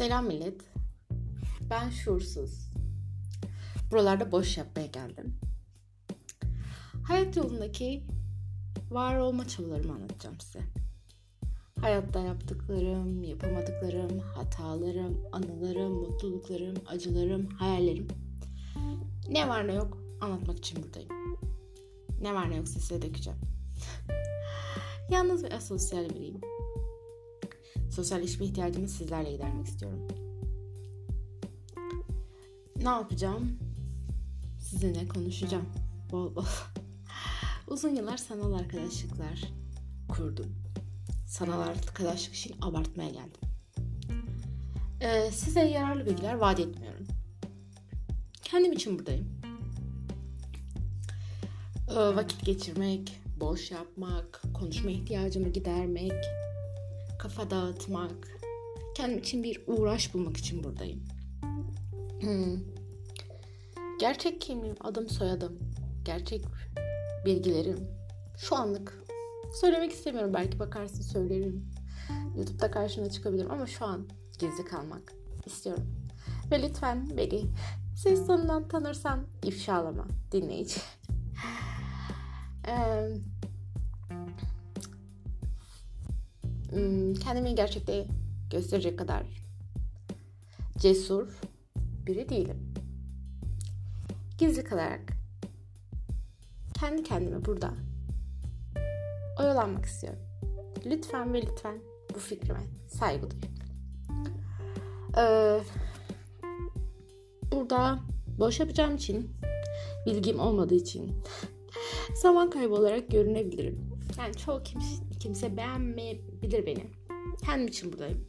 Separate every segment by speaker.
Speaker 1: Selam millet. Ben şuursuz. Buralarda boş yapmaya geldim. Hayat yolundaki var olma çabalarımı anlatacağım size. Hayatta yaptıklarım, yapamadıklarım, hatalarım, anılarım, mutluluklarım, acılarım, hayallerim. Ne var ne yok anlatmak için buradayım. Ne var ne yok size dökeceğim. Yalnız ve asosyal biriyim. Sosyalleşme ihtiyacımı sizlerle gidermek istiyorum. Ne yapacağım? Sizinle konuşacağım. Bol bol. Uzun yıllar sanal arkadaşlıklar kurdum. Sanal arkadaşlık için abartmaya geldim. Ee, size yararlı bilgiler vaat etmiyorum. Kendim için buradayım. Ee, vakit geçirmek, boş yapmak, konuşma ihtiyacımı gidermek, kafa dağıtmak, kendim için bir uğraş bulmak için buradayım. Hmm. Gerçek kimliğim, adım soyadım, gerçek bilgilerim şu anlık söylemek istemiyorum. Belki bakarsın söylerim. YouTube'da karşına çıkabilirim ama şu an gizli kalmak istiyorum. Ve lütfen beni ses tonundan tanırsan ifşalama dinleyici. Ee, kendimi gerçekte gösterecek kadar cesur biri değilim. Gizli kalarak kendi kendime burada oyalanmak istiyorum. Lütfen ve lütfen bu fikrime saygı duyun. Ee, burada boş yapacağım için, bilgim olmadığı için zaman kaybı olarak görünebilirim. Yani çoğu kimse, kimse beğenmeyebilir beni. Kendim için buradayım.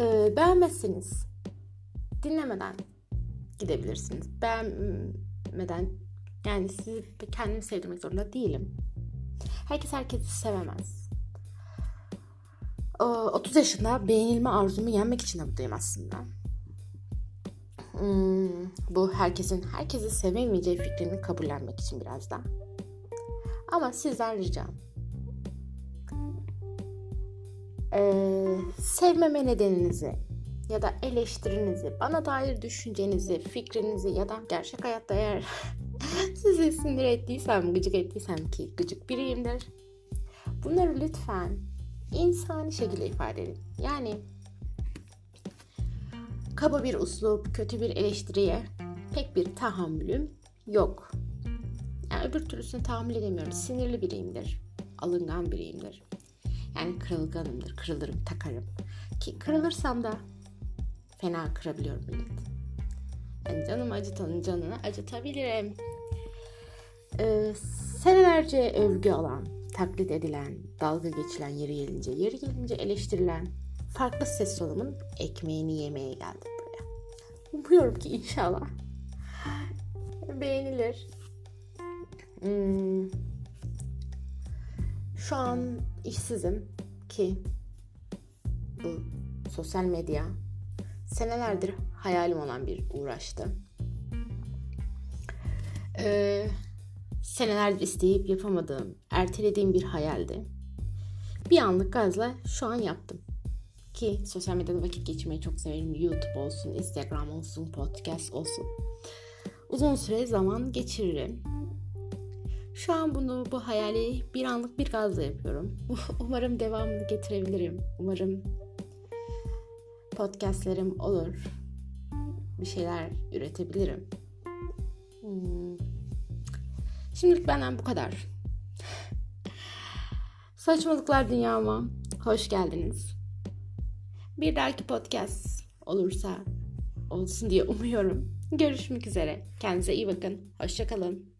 Speaker 1: Ee, beğenmezseniz dinlemeden gidebilirsiniz. Beğenmeden yani sizi kendimi sevdirmek zorunda değilim. Herkes herkesi sevemez. Ee, 30 yaşında beğenilme arzumu yenmek için de buradayım aslında. Hmm, bu herkesin herkesi sevemeyeceği fikrini kabullenmek için biraz da. Ama sizden ricam. Ee, sevmeme nedeninizi ya da eleştirinizi, bana dair düşüncenizi, fikrinizi ya da gerçek hayatta eğer sizi sinir ettiysem, gıcık ettiysem ki gıcık biriyimdir. Bunları lütfen insani şekilde ifade edin. Yani kaba bir uslup, kötü bir eleştiriye pek bir tahammülüm yok. Yani öbür türlüsünü tahammül edemiyorum. Sinirli biriyimdir. Alıngan biriyimdir. Yani kırılganımdır. Kırılırım, takarım. Ki kırılırsam da fena kırabiliyorum millet. Yani canım acıtanın canını acıtabilirim. Ee, senelerce övgü alan, taklit edilen, dalga geçilen yeri gelince, yeri gelince eleştirilen farklı ses tolumun ekmeğini yemeye geldim buraya. Umuyorum ki inşallah beğenilir. Hmm. Şu an işsizim ki bu sosyal medya senelerdir hayalim olan bir uğraştı. Ee, senelerdir isteyip yapamadığım, ertelediğim bir hayaldi. Bir anlık gazla şu an yaptım. Ki sosyal medyada vakit geçirmeyi çok severim. YouTube olsun, Instagram olsun, podcast olsun. Uzun süre zaman geçiririm. Şu an bunu, bu hayali bir anlık bir gazla yapıyorum. Umarım devamını getirebilirim. Umarım podcastlerim olur. Bir şeyler üretebilirim. Hmm. Şimdilik benden bu kadar. Saçmalıklar dünyama hoş geldiniz. Bir dahaki podcast olursa olsun diye umuyorum. Görüşmek üzere. Kendinize iyi bakın. Hoşçakalın.